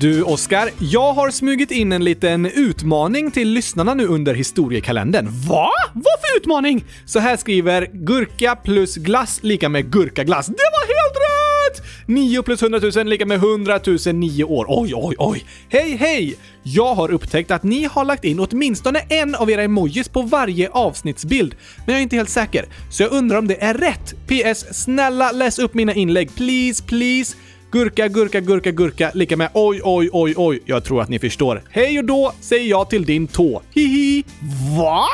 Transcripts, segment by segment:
Du, Oskar, jag har smugit in en liten utmaning till lyssnarna nu under historiekalendern. Va? Vad för utmaning? Så här skriver gurka plus glass lika med gurkaglass. Det var helt rätt! 9 plus 100 000 lika med 100 000 nio år. Oj, oj, oj. Hej, hej! Jag har upptäckt att ni har lagt in åtminstone en av era emojis på varje avsnittsbild, men jag är inte helt säker. Så jag undrar om det är rätt. PS. Snälla läs upp mina inlägg. Please, please. Gurka, gurka, gurka, gurka, lika med oj, oj, oj, oj. Jag tror att ni förstår. Hej och då säger jag till din tå. Hihi. Va?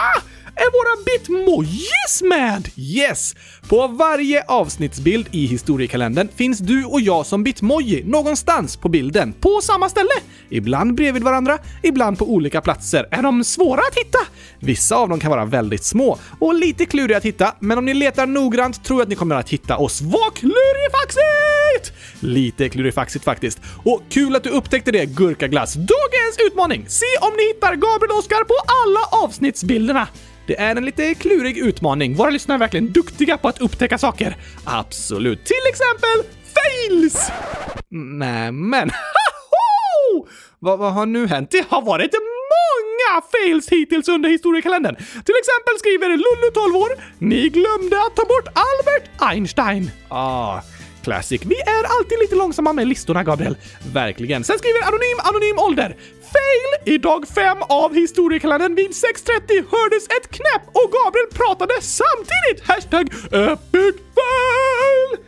Är våra bitmojis med? Yes! På varje avsnittsbild i historiekalendern finns du och jag som bitmoji någonstans på bilden. På samma ställe? Ibland bredvid varandra, ibland på olika platser. Är de svåra att hitta? Vissa av dem kan vara väldigt små och lite kluriga att hitta, men om ni letar noggrant tror jag att ni kommer att hitta oss. Vad klurifaxigt! Lite klurifaxigt faktiskt. Och kul att du upptäckte det, Gurkaglass. Dagens utmaning! Se om ni hittar Gabriel och Oskar på alla avsnittsbilderna. Det är en lite klurig utmaning. Våra lyssnare är verkligen duktiga på att upptäcka saker. Absolut. Till exempel fails! Nämen, vad, vad har nu hänt? Det har varit många fails hittills under historiekalendern. Till exempel skriver Lullu 12 år, ni glömde att ta bort Albert Einstein. Ah, classic. Vi är alltid lite långsamma med listorna, Gabriel. Verkligen. Sen skriver Anonym Anonym Ålder. Fail! I dag 5 av historiekalendern vid 6.30 hördes ett knäpp och Gabriel pratade samtidigt! Hashtag epic fail!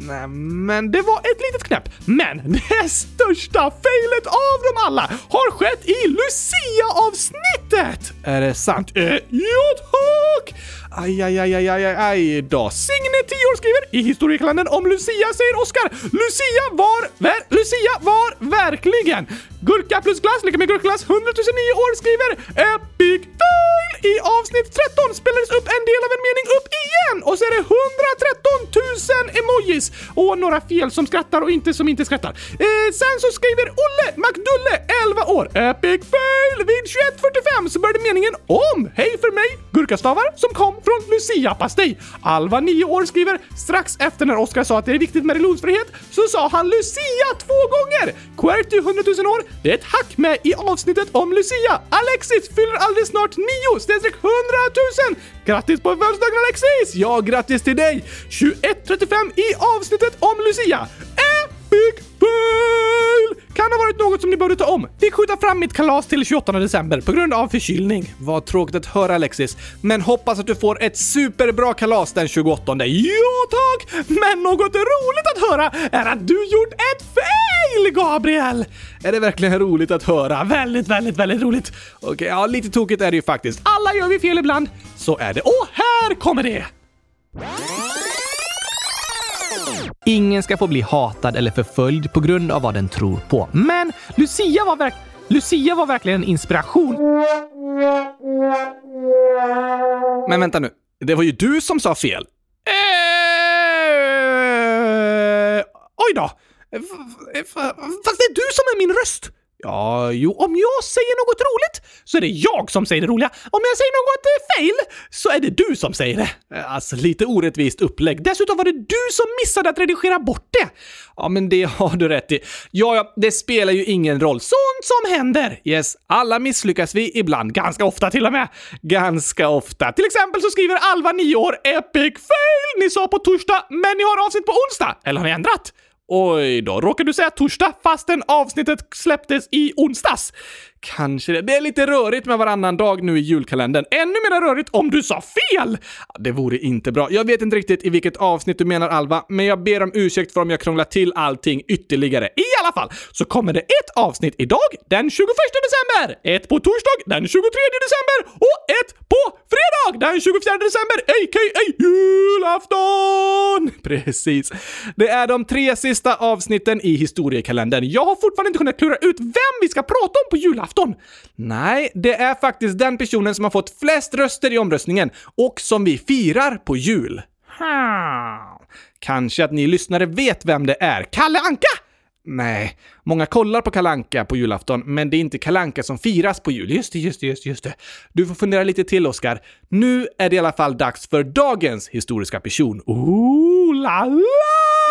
Nej, men det var ett litet knäpp. Men det största failet av dem alla har skett i Lucia-avsnittet! Är det sant? Eh, ja tack! Aj, aj, aj, aj, aj, aj då. Signe 10 år skriver i historiekalendern om Lucia säger Oskar. Lucia var, ver, Lucia var verkligen. Gurka plus glass lika med gurkglass, 100 009 år skriver Epic fail! I avsnitt 13 spelades upp en del av en mening upp igen och så är det 113 000 emojis och några fel som skrattar och inte som inte skrattar. Eh, sen så skriver Olle McDulle 11 år Epic fail! Vid 21.45 så började meningen om Hej för mig gurkastavar som kom från Lucia-pastej. Alva, 9 år, skriver strax efter när Oskar sa att det är viktigt med religionsfrihet så sa han Lucia två gånger. QWERTY 100 000 år, det är ett hack med i avsnittet om Lucia. Alexis fyller alldeles snart 9 snedstreck 100 000. Grattis på födelsedagen Alexis! Ja, grattis till dig! 21.35 i avsnittet om Lucia. Epic fail! Kan ha varit något som ni behövde ta om. Fick skjuta fram mitt kalas till 28 december på grund av förkylning. Vad tråkigt att höra Alexis, men hoppas att du får ett superbra kalas den 28. Ja tack! Men något roligt att höra är att du gjort ett fail, Gabriel! Är det verkligen roligt att höra? Väldigt, väldigt, väldigt roligt. Okej, okay, ja lite tokigt är det ju faktiskt. Alla gör vi fel ibland. Så är det. Och här kommer det! Ingen ska få bli hatad eller förföljd på grund av vad den tror på. Men Lucia var, verk Lucia var verkligen en inspiration. Men vänta nu, det var ju du som sa fel. Eh, oj då! Fast det är du som är min röst! Ja, jo, om jag säger något roligt så är det jag som säger det roliga. Om jag säger något eh, fel så är det du som säger det. Eh, alltså, lite orättvist upplägg. Dessutom var det du som missade att redigera bort det. Ja, men det har du rätt i. Ja, ja, det spelar ju ingen roll. Sånt som händer! Yes, alla misslyckas vi ibland. Ganska ofta till och med. Ganska ofta. Till exempel så skriver Alva, 9 år, epic fail! Ni sa på torsdag, men ni har avsnitt på onsdag. Eller har ni ändrat? Oj då, råkade du säga torsdag fastän avsnittet släpptes i onsdags? Kanske det. Det är lite rörigt med varannan dag nu i julkalendern. Ännu mer rörigt om du sa fel! Det vore inte bra. Jag vet inte riktigt i vilket avsnitt du menar Alva, men jag ber om ursäkt för om jag krånglar till allting ytterligare. I alla fall så kommer det ett avsnitt idag den 21 december, ett på torsdag den 23 december och ett på fredag den 24 december, a.k.a. julafton! Precis. Det är de tre sista avsnitten i historiekalendern. Jag har fortfarande inte kunnat klura ut vem vi ska prata om på julafton julafton? Nej, det är faktiskt den personen som har fått flest röster i omröstningen och som vi firar på jul. Hmm. Kanske att ni lyssnare vet vem det är. Kalle Anka? Nej, många kollar på Kalanka på julafton, men det är inte Kalanka som firas på jul. Just det, just det, just det, just det. Du får fundera lite till, Oskar. Nu är det i alla fall dags för dagens historiska person. Ooh la la!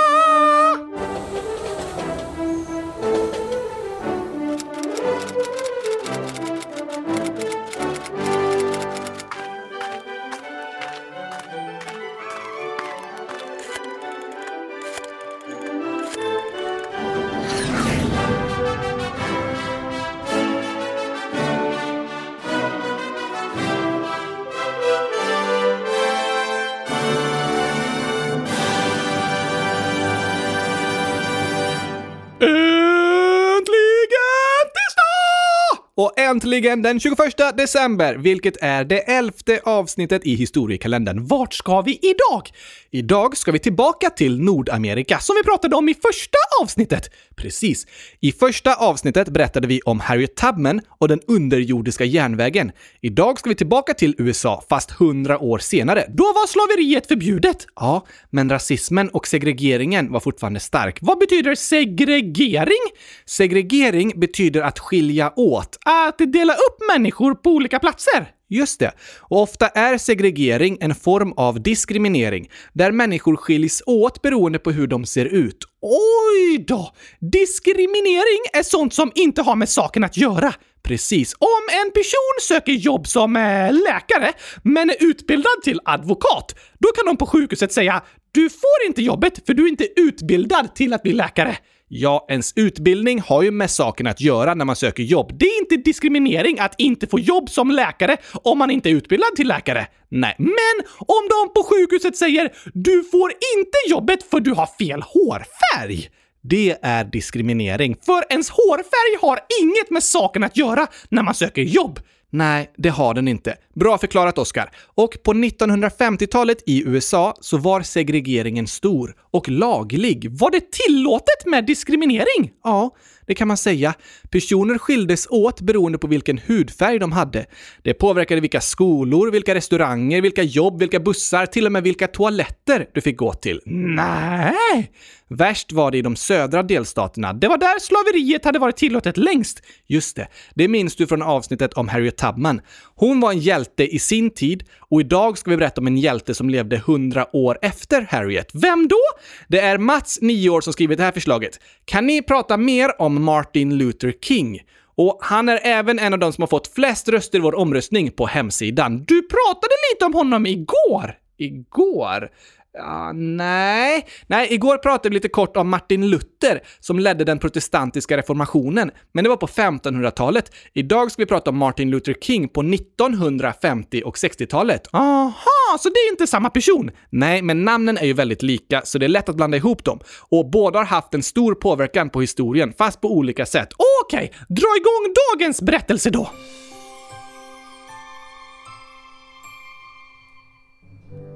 Äntligen den 21 december, vilket är det elfte avsnittet i historiekalendern. Vart ska vi idag? Idag ska vi tillbaka till Nordamerika, som vi pratade om i första avsnittet. Precis. I första avsnittet berättade vi om Harriet Tubman och den underjordiska järnvägen. Idag ska vi tillbaka till USA, fast hundra år senare. Då var slaveriet förbjudet! Ja, men rasismen och segregeringen var fortfarande stark. Vad betyder segregering? Segregering betyder att skilja åt. Att dela upp människor på olika platser? Just det. Och ofta är segregering en form av diskriminering, där människor skiljs åt beroende på hur de ser ut. Oj då! Diskriminering är sånt som inte har med saken att göra. Precis. Om en person söker jobb som eh, läkare, men är utbildad till advokat, då kan de på sjukhuset säga “Du får inte jobbet för du är inte utbildad till att bli läkare”. Ja, ens utbildning har ju med saken att göra när man söker jobb. Det är inte diskriminering att inte få jobb som läkare om man inte är utbildad till läkare. Nej, men om de på sjukhuset säger “Du får inte jobbet för du har fel hårfärg” Det är diskriminering. För ens hårfärg har inget med saken att göra när man söker jobb. Nej, det har den inte. Bra förklarat, Oscar. Och på 1950-talet i USA så var segregeringen stor och laglig. Var det tillåtet med diskriminering? Ja, det kan man säga. Personer skildes åt beroende på vilken hudfärg de hade. Det påverkade vilka skolor, vilka restauranger, vilka jobb, vilka bussar, till och med vilka toaletter du fick gå till. Nej! Värst var det i de södra delstaterna. Det var där slaveriet hade varit tillåtet längst. Just det. Det minns du från avsnittet om Harriet Tubman. Hon var en hjälte i sin tid och idag ska vi berätta om en hjälte som levde hundra år efter Harriet. Vem då? Det är Mats, 9 år, som skrivit det här förslaget. Kan ni prata mer om Martin Luther King? Och han är även en av de som har fått flest röster i vår omröstning på hemsidan. Du pratade lite om honom igår! Igår? Ja, nej. Nej, igår pratade vi lite kort om Martin Luther som ledde den protestantiska reformationen, men det var på 1500-talet. Idag ska vi prata om Martin Luther King på 1950 och 60-talet. Aha, så det är inte samma person? Nej, men namnen är ju väldigt lika, så det är lätt att blanda ihop dem. Och båda har haft en stor påverkan på historien, fast på olika sätt. Okej, okay, dra igång dagens berättelse då!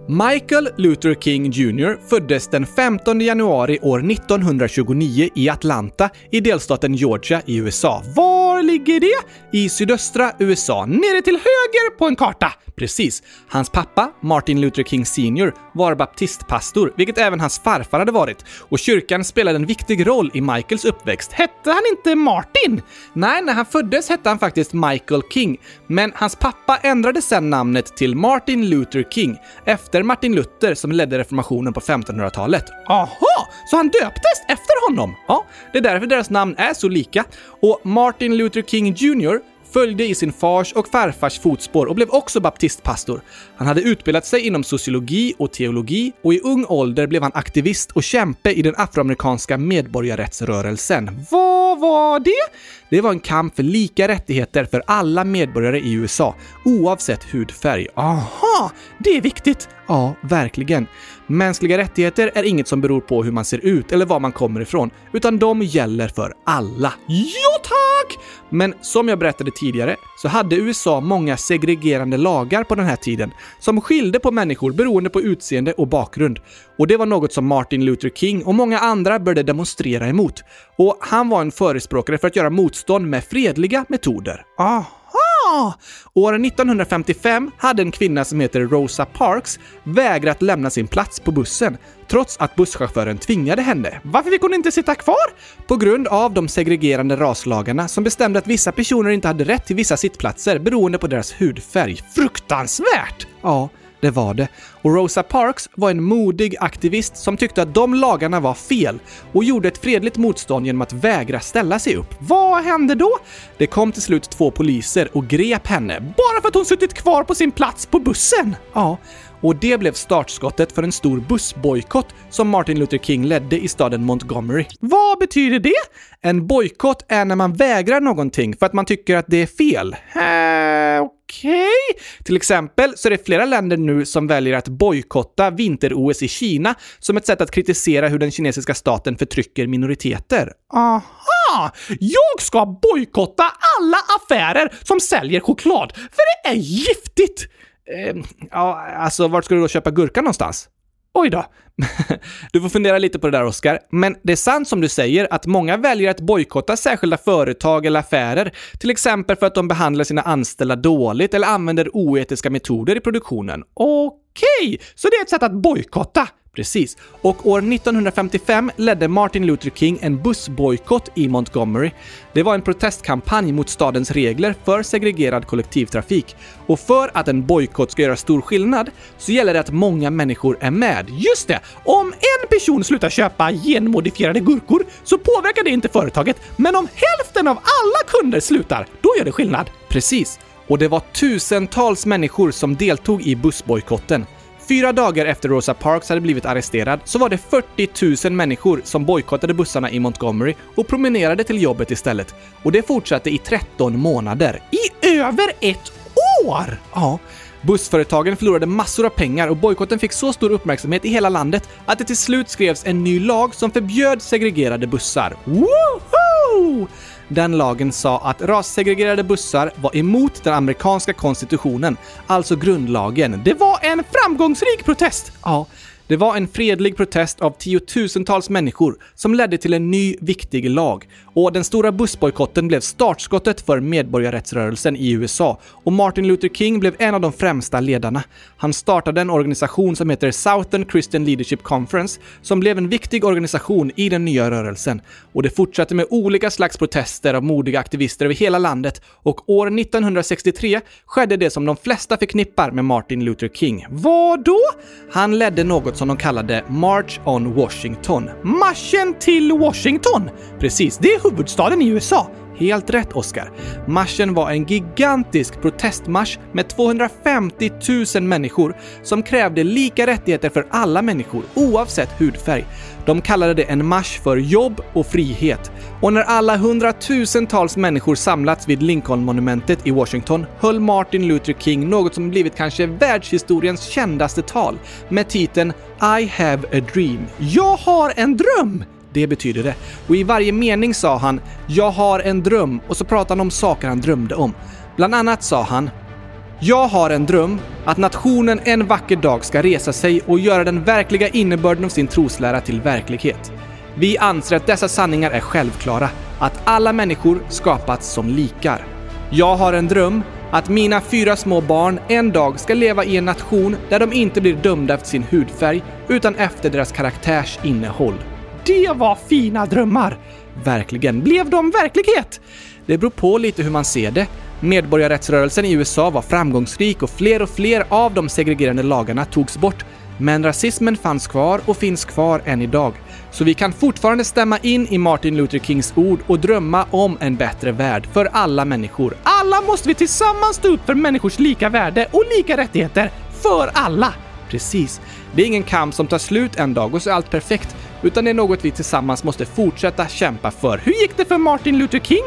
Michael Luther King Jr föddes den 15 januari år 1929 i Atlanta i delstaten Georgia i USA. Var ligger det? I sydöstra USA, nere till höger på en karta. Precis. Hans pappa, Martin Luther King Sr, var baptistpastor, vilket även hans farfar hade varit, och kyrkan spelade en viktig roll i Michaels uppväxt. Hette han inte Martin? Nej, när han föddes hette han faktiskt Michael King, men hans pappa ändrade sedan namnet till Martin Luther King efter Martin Luther som ledde reformationen på 1500-talet. Aha, så han döptes efter honom? Ja, det är därför deras namn är så lika. Och Martin Luther King Jr följde i sin fars och farfars fotspår och blev också baptistpastor. Han hade utbildat sig inom sociologi och teologi och i ung ålder blev han aktivist och kämpe i den afroamerikanska medborgarrättsrörelsen. Vad var det? Det var en kamp för lika rättigheter för alla medborgare i USA, oavsett hudfärg. Aha, det är viktigt! Ja, verkligen. Mänskliga rättigheter är inget som beror på hur man ser ut eller var man kommer ifrån, utan de gäller för alla. Jo tack! Men som jag berättade tidigare så hade USA många segregerande lagar på den här tiden som skilde på människor beroende på utseende och bakgrund. Och det var något som Martin Luther King och många andra började demonstrera emot. Och han var en förespråkare för att göra motstånd med fredliga metoder. Aha! År 1955 hade en kvinna som heter Rosa Parks vägrat lämna sin plats på bussen, trots att busschauffören tvingade henne. Varför fick hon inte sitta kvar? På grund av de segregerande raslagarna som bestämde att vissa personer inte hade rätt till vissa sittplatser beroende på deras hudfärg. Fruktansvärt! Ja, det var det. Och Rosa Parks var en modig aktivist som tyckte att de lagarna var fel och gjorde ett fredligt motstånd genom att vägra ställa sig upp. Vad hände då? Det kom till slut två poliser och grep henne. Bara för att hon suttit kvar på sin plats på bussen? Ja, och det blev startskottet för en stor bussbojkott som Martin Luther King ledde i staden Montgomery. Vad betyder det? En bojkott är när man vägrar någonting för att man tycker att det är fel. Äh, Okej. Okay. Till exempel så är det flera länder nu som väljer att bojkotta vinter-OS i Kina som ett sätt att kritisera hur den kinesiska staten förtrycker minoriteter. Aha! Jag ska bojkotta alla affärer som säljer choklad, för det är giftigt! Eh, ja, alltså vart ska du då köpa gurka någonstans? Oj då. Du får fundera lite på det där, Oskar. Men det är sant som du säger att många väljer att bojkotta särskilda företag eller affärer, till exempel för att de behandlar sina anställda dåligt eller använder oetiska metoder i produktionen. Okej, så det är ett sätt att bojkotta? Precis. Och år 1955 ledde Martin Luther King en bussbojkott i Montgomery. Det var en protestkampanj mot stadens regler för segregerad kollektivtrafik. Och för att en bojkott ska göra stor skillnad så gäller det att många människor är med. Just det! Om en person slutar köpa genmodifierade gurkor så påverkar det inte företaget, men om hälften av alla kunder slutar, då gör det skillnad. Precis. Och det var tusentals människor som deltog i bussbojkotten. Fyra dagar efter Rosa Parks hade blivit arresterad så var det 40 000 människor som bojkottade bussarna i Montgomery och promenerade till jobbet istället. Och det fortsatte i 13 månader. I över ett år! Ja. Bussföretagen förlorade massor av pengar och bojkotten fick så stor uppmärksamhet i hela landet att det till slut skrevs en ny lag som förbjöd segregerade bussar. Woho! Den lagen sa att rassegregerade bussar var emot den amerikanska konstitutionen, alltså grundlagen. Det var en framgångsrik protest! Ja, det var en fredlig protest av tiotusentals människor som ledde till en ny viktig lag. Och den stora bussbojkotten blev startskottet för medborgarrättsrörelsen i USA och Martin Luther King blev en av de främsta ledarna. Han startade en organisation som heter Southern Christian Leadership Conference som blev en viktig organisation i den nya rörelsen. Och det fortsatte med olika slags protester av modiga aktivister över hela landet och år 1963 skedde det som de flesta förknippar med Martin Luther King. Vad då? Han ledde något som de kallade March on Washington. Marschen till Washington! Precis, det är huvudstaden i USA. Helt rätt, Oscar. Marschen var en gigantisk protestmarsch med 250 000 människor som krävde lika rättigheter för alla människor, oavsett hudfärg. De kallade det en marsch för jobb och frihet. Och när alla hundratusentals människor samlats vid Lincoln-monumentet i Washington höll Martin Luther King något som blivit kanske världshistoriens kändaste tal med titeln I have a dream. Jag har en dröm! Det betyder det. Och i varje mening sa han “Jag har en dröm” och så pratade han om saker han drömde om. Bland annat sa han jag har en dröm att nationen en vacker dag ska resa sig och göra den verkliga innebörden av sin troslära till verklighet. Vi anser att dessa sanningar är självklara, att alla människor skapats som likar. Jag har en dröm att mina fyra små barn en dag ska leva i en nation där de inte blir dömda efter sin hudfärg, utan efter deras karaktärs innehåll. Det var fina drömmar! Verkligen. Blev de verklighet? Det beror på lite hur man ser det. Medborgarrättsrörelsen i USA var framgångsrik och fler och fler av de segregerande lagarna togs bort. Men rasismen fanns kvar och finns kvar än idag. Så vi kan fortfarande stämma in i Martin Luther Kings ord och drömma om en bättre värld för alla människor. Alla måste vi tillsammans stå upp för människors lika värde och lika rättigheter. För alla! Precis. Det är ingen kamp som tar slut en dag och så är allt perfekt, utan det är något vi tillsammans måste fortsätta kämpa för. Hur gick det för Martin Luther King?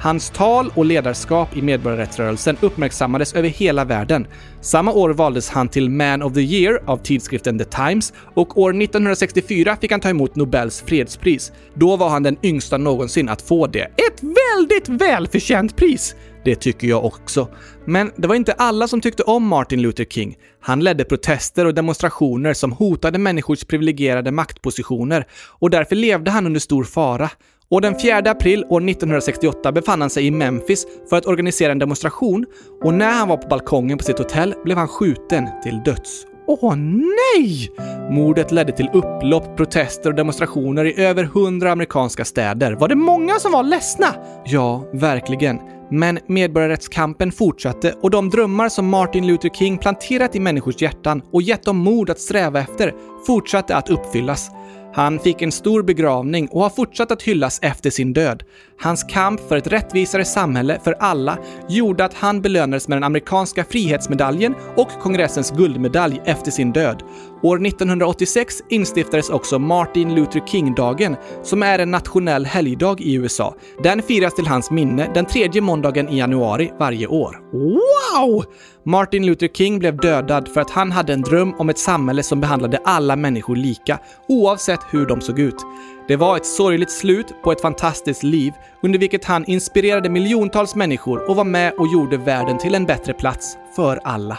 Hans tal och ledarskap i medborgarrättsrörelsen uppmärksammades över hela världen. Samma år valdes han till Man of the Year av tidskriften The Times och år 1964 fick han ta emot Nobels fredspris. Då var han den yngsta någonsin att få det. Ett väldigt välförtjänt pris! Det tycker jag också. Men det var inte alla som tyckte om Martin Luther King. Han ledde protester och demonstrationer som hotade människors privilegierade maktpositioner och därför levde han under stor fara. Och den 4 april år 1968 befann han sig i Memphis för att organisera en demonstration och när han var på balkongen på sitt hotell blev han skjuten till döds. Åh nej! Mordet ledde till upplopp, protester och demonstrationer i över hundra amerikanska städer. Var det många som var ledsna? Ja, verkligen. Men medborgarrättskampen fortsatte och de drömmar som Martin Luther King planterat i människors hjärtan och gett dem mod att sträva efter fortsatte att uppfyllas. Han fick en stor begravning och har fortsatt att hyllas efter sin död. Hans kamp för ett rättvisare samhälle för alla gjorde att han belönades med den amerikanska frihetsmedaljen och kongressens guldmedalj efter sin död. År 1986 instiftades också Martin Luther King-dagen, som är en nationell helgdag i USA. Den firas till hans minne den tredje måndagen i januari varje år. Wow! Martin Luther King blev dödad för att han hade en dröm om ett samhälle som behandlade alla människor lika, oavsett hur de såg ut. Det var ett sorgligt slut på ett fantastiskt liv under vilket han inspirerade miljontals människor och var med och gjorde världen till en bättre plats för alla.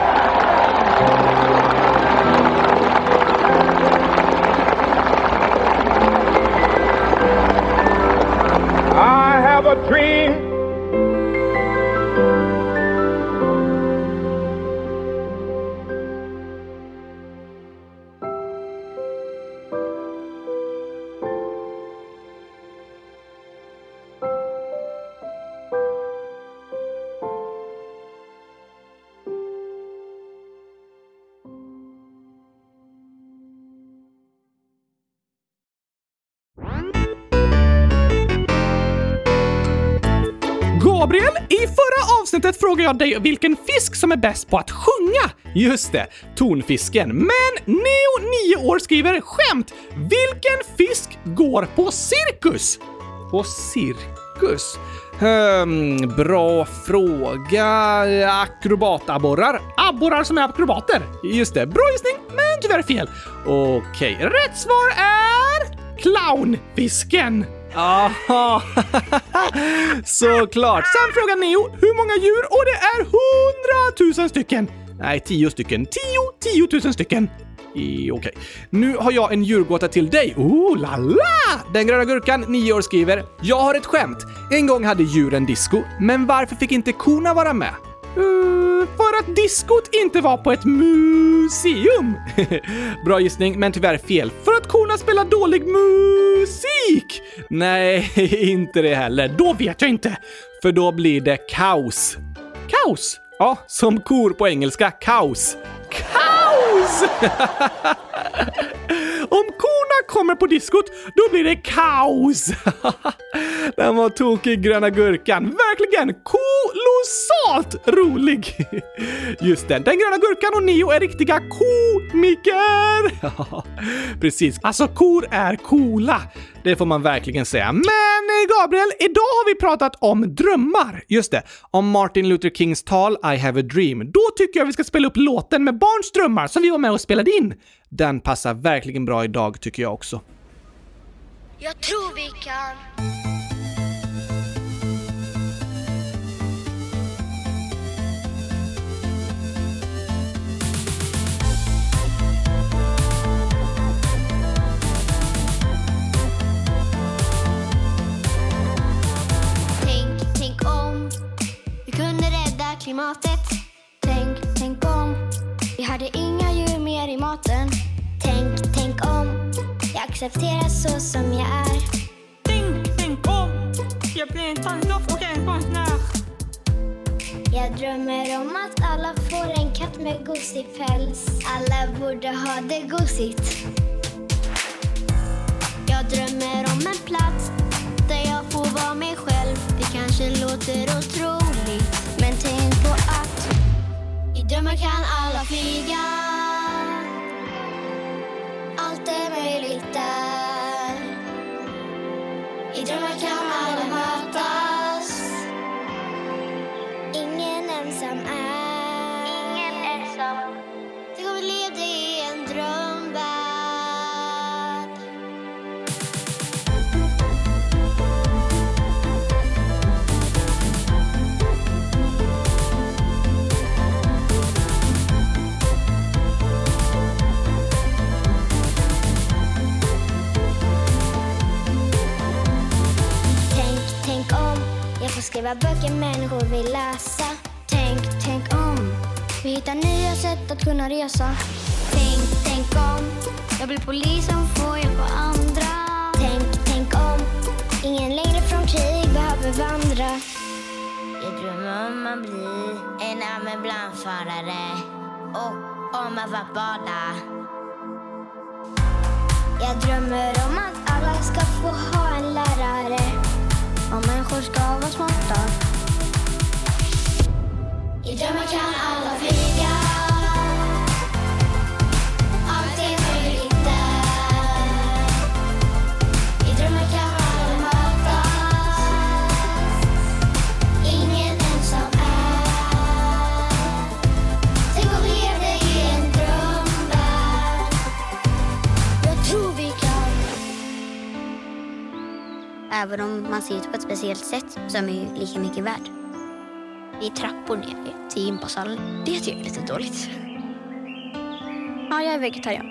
Frågar jag dig vilken fisk som är bäst på att sjunga. Just det, tonfisken. Men Neo, 9 år, skriver skämt. Vilken fisk går på cirkus? På cirkus? Hmm, bra fråga. Akrobatabborrar? Abborrar som är akrobater. Just det, bra gissning, Men tyvärr fel. Okej. Rätt svar är clownfisken. Jaha, Såklart. Sen frågar Neo hur många djur och det är hundratusen stycken. Nej, tio stycken. Tio, tiotusen stycken. Okej. Okej. Nu har jag en djurgåta till dig. Oh la la! Den gröna gurkan, 9 år, skriver “Jag har ett skämt. En gång hade djuren disco, men varför fick inte korna vara med?” Uh, för att diskot inte var på ett museum. Bra gissning, men tyvärr fel. För att korna spelar dålig musik. Nej, inte det heller. Då vet jag inte. För då blir det kaos. Kaos. Ja, som kor på engelska. Kaos. Kaos! Om korna kommer på diskot, då blir det kaos. Den var tokig, gröna gurkan. Verkligen kolossalt rolig. Just det, den gröna gurkan och Neo är riktiga komiker. Precis. Alltså, kor är coola. Det får man verkligen säga. Men men Gabriel, idag har vi pratat om drömmar. just det, om Martin Luther Kings tal I have a dream. Då tycker jag vi ska spela upp låten med barns drömmar som vi var med och spelade in. Den passar verkligen bra idag tycker jag också. Jag tror vi kan. Klimatet. Tänk, tänk om vi hade inga djur mer i maten. Tänk, tänk om jag accepteras så som jag är. Tänk, tänk om jag blir en tandlopp och en konstnär. Jag drömmer om att alla får en katt med gosig päls. Alla borde ha det gosigt. Jag drömmer om en plats där jag får vara mig själv. Det kanske låter otroligt, drömmar kan alla flyga. Skriva böcker människor vill läsa. Tänk, tänk om. Vi hittar nya sätt att kunna resa. Tänk, tänk om. Jag blir polis som får hjälpa andra. Tänk, tänk om. Ingen längre från krig behöver vandra. Jag drömmer om att bli en ambulansförare och om att få bada. Jag drömmer om att alla ska få ha en lärare. Och människor ska vara smarta. I drömmar kan alla flyga. Man ser ut på ett speciellt sätt så är lika mycket värd. Det är trappor ner till gympasalen. Det tycker jag är lite dåligt. Ja, jag är vegetarian.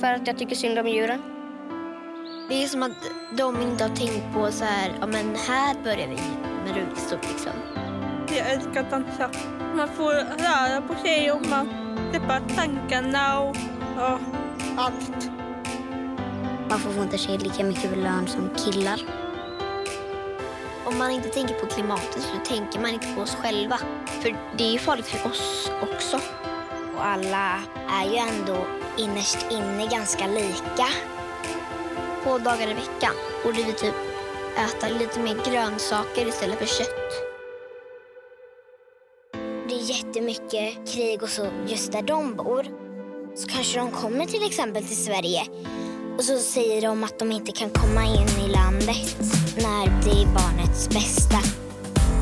För att jag tycker synd om djuren. Det är som att de inte har tänkt på så här, ja men här börjar vi med rullstol liksom. Jag älskar att dansa. Man får röra på sig och man släpper tankarna och ja, allt. Man får inte sig lika mycket lön som killar. Om man inte tänker på klimatet så tänker man inte på oss själva. För det är ju farligt för oss också. Och alla är ju ändå innerst inne ganska lika. Två dagar i veckan borde vi typ äta lite mer grönsaker istället för kött. Det är jättemycket krig och så just där de bor. Så kanske de kommer till exempel till Sverige och så säger de att de inte kan komma in i landet när det är barnets bästa.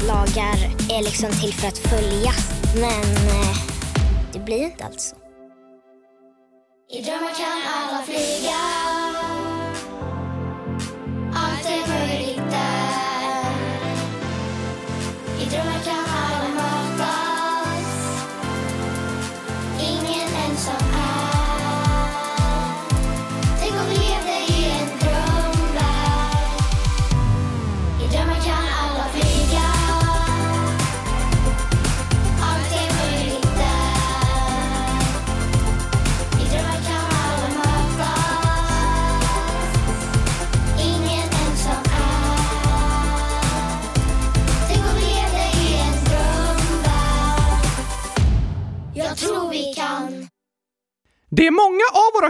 Lagar är liksom till för att följas, men eh, det blir inte alltid så. I drömmar kan alla flyga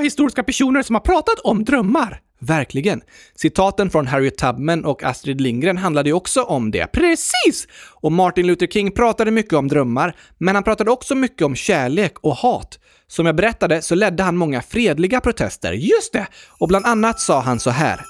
historiska personer som har pratat om drömmar. Verkligen. Citaten från Harriet Tubman och Astrid Lindgren handlade ju också om det. Precis! Och Martin Luther King pratade mycket om drömmar, men han pratade också mycket om kärlek och hat. Som jag berättade så ledde han många fredliga protester. Just det! Och bland annat sa han så här.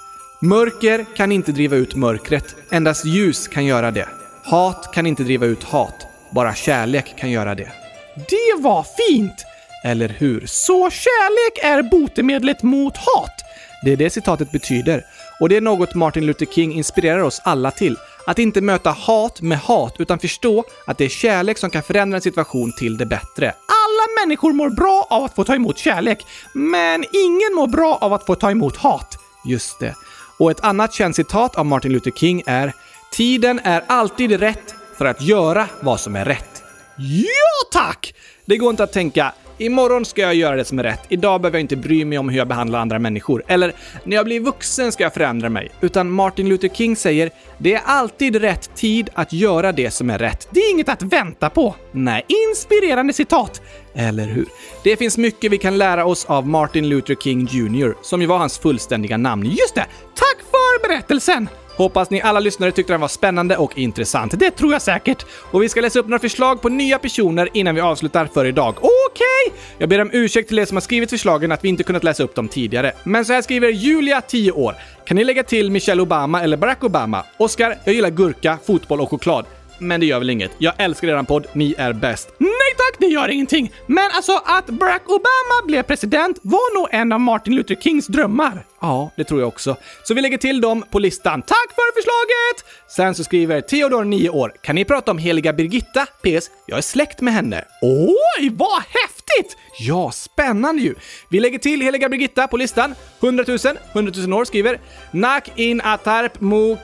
Mörker kan inte driva ut mörkret, endast ljus kan göra det. Hat kan inte driva ut hat, bara kärlek kan göra det. Det var fint! Eller hur? Så kärlek är botemedlet mot hat. Det är det citatet betyder. Och det är något Martin Luther King inspirerar oss alla till. Att inte möta hat med hat, utan förstå att det är kärlek som kan förändra en situation till det bättre. Alla människor mår bra av att få ta emot kärlek, men ingen mår bra av att få ta emot hat. Just det. Och ett annat känt citat av Martin Luther King är “Tiden är alltid rätt för att göra vad som är rätt”. Ja tack! Det går inte att tänka Imorgon ska jag göra det som är rätt. Idag behöver jag inte bry mig om hur jag behandlar andra människor. Eller när jag blir vuxen ska jag förändra mig. Utan Martin Luther King säger det är alltid rätt tid att göra det som är rätt. Det är inget att vänta på. Nej, Inspirerande citat. eller hur? Det finns mycket vi kan lära oss av Martin Luther King Jr. som ju var hans fullständiga namn. Just det! Tack för berättelsen! Hoppas ni alla lyssnare tyckte den var spännande och intressant. Det tror jag säkert. Och vi ska läsa upp några förslag på nya personer innan vi avslutar för idag. Okej! Jag ber om ursäkt till er som har skrivit förslagen att vi inte kunnat läsa upp dem tidigare. Men så här skriver Julia, 10 år. Kan ni lägga till Michelle Obama eller Barack Obama? Oscar, jag gillar gurka, fotboll och choklad. Men det gör väl inget. Jag älskar eran podd, ni är bäst. Nej tack! det gör ingenting. Men alltså att Barack Obama blev president var nog en av Martin Luther Kings drömmar. Ja, det tror jag också. Så vi lägger till dem på listan. Tack för förslaget! Sen så skriver Theodor, 9 år. Kan ni prata om heliga Birgitta? PS. Jag är släkt med henne. Oj, vad häftigt! Ja, spännande ju! Vi lägger till heliga Birgitta på listan. 100 000, 100 000 år skriver Nak in atarp mo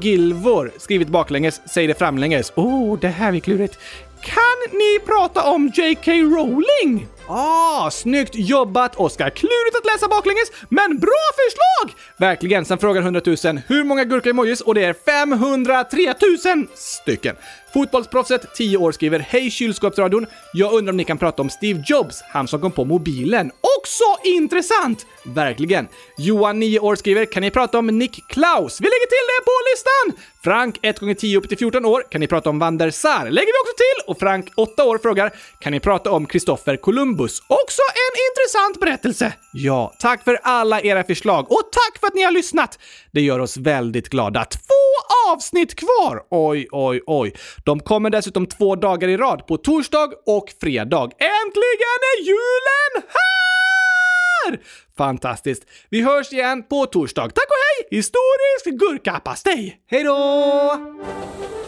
gilvor. Skrivit baklänges, säger det framlänges. Oh, det här blir klurigt. Kan ni prata om J.K. Rowling? Ah, snyggt jobbat Oskar! Klurigt att läsa baklänges, men bra förslag! Verkligen. Sen frågar 100 000 hur många gurka-emojis och det är 503 000 stycken. Fotbollsproffset 10 år skriver Hej kylskåpsradion! Jag undrar om ni kan prata om Steve Jobs, han som kom på mobilen. Också intressant! Verkligen. Johan 9 år skriver Kan ni prata om Nick Klaus? Vi lägger till det på listan! Frank 1 gånger 10 upp till 14 år Kan ni prata om Van der Sar? Lägger vi också till! Och Frank 8 år frågar Kan ni prata om Kristoffer Columbus? Också en intressant berättelse! Ja, tack för alla era förslag och tack för att ni har lyssnat! Det gör oss väldigt glada. Två avsnitt kvar! Oj, oj, oj. De kommer dessutom två dagar i rad på torsdag och fredag. Äntligen är julen här! Fantastiskt. Vi hörs igen på torsdag. Tack och hej! Historisk gurkapastej! Hej då!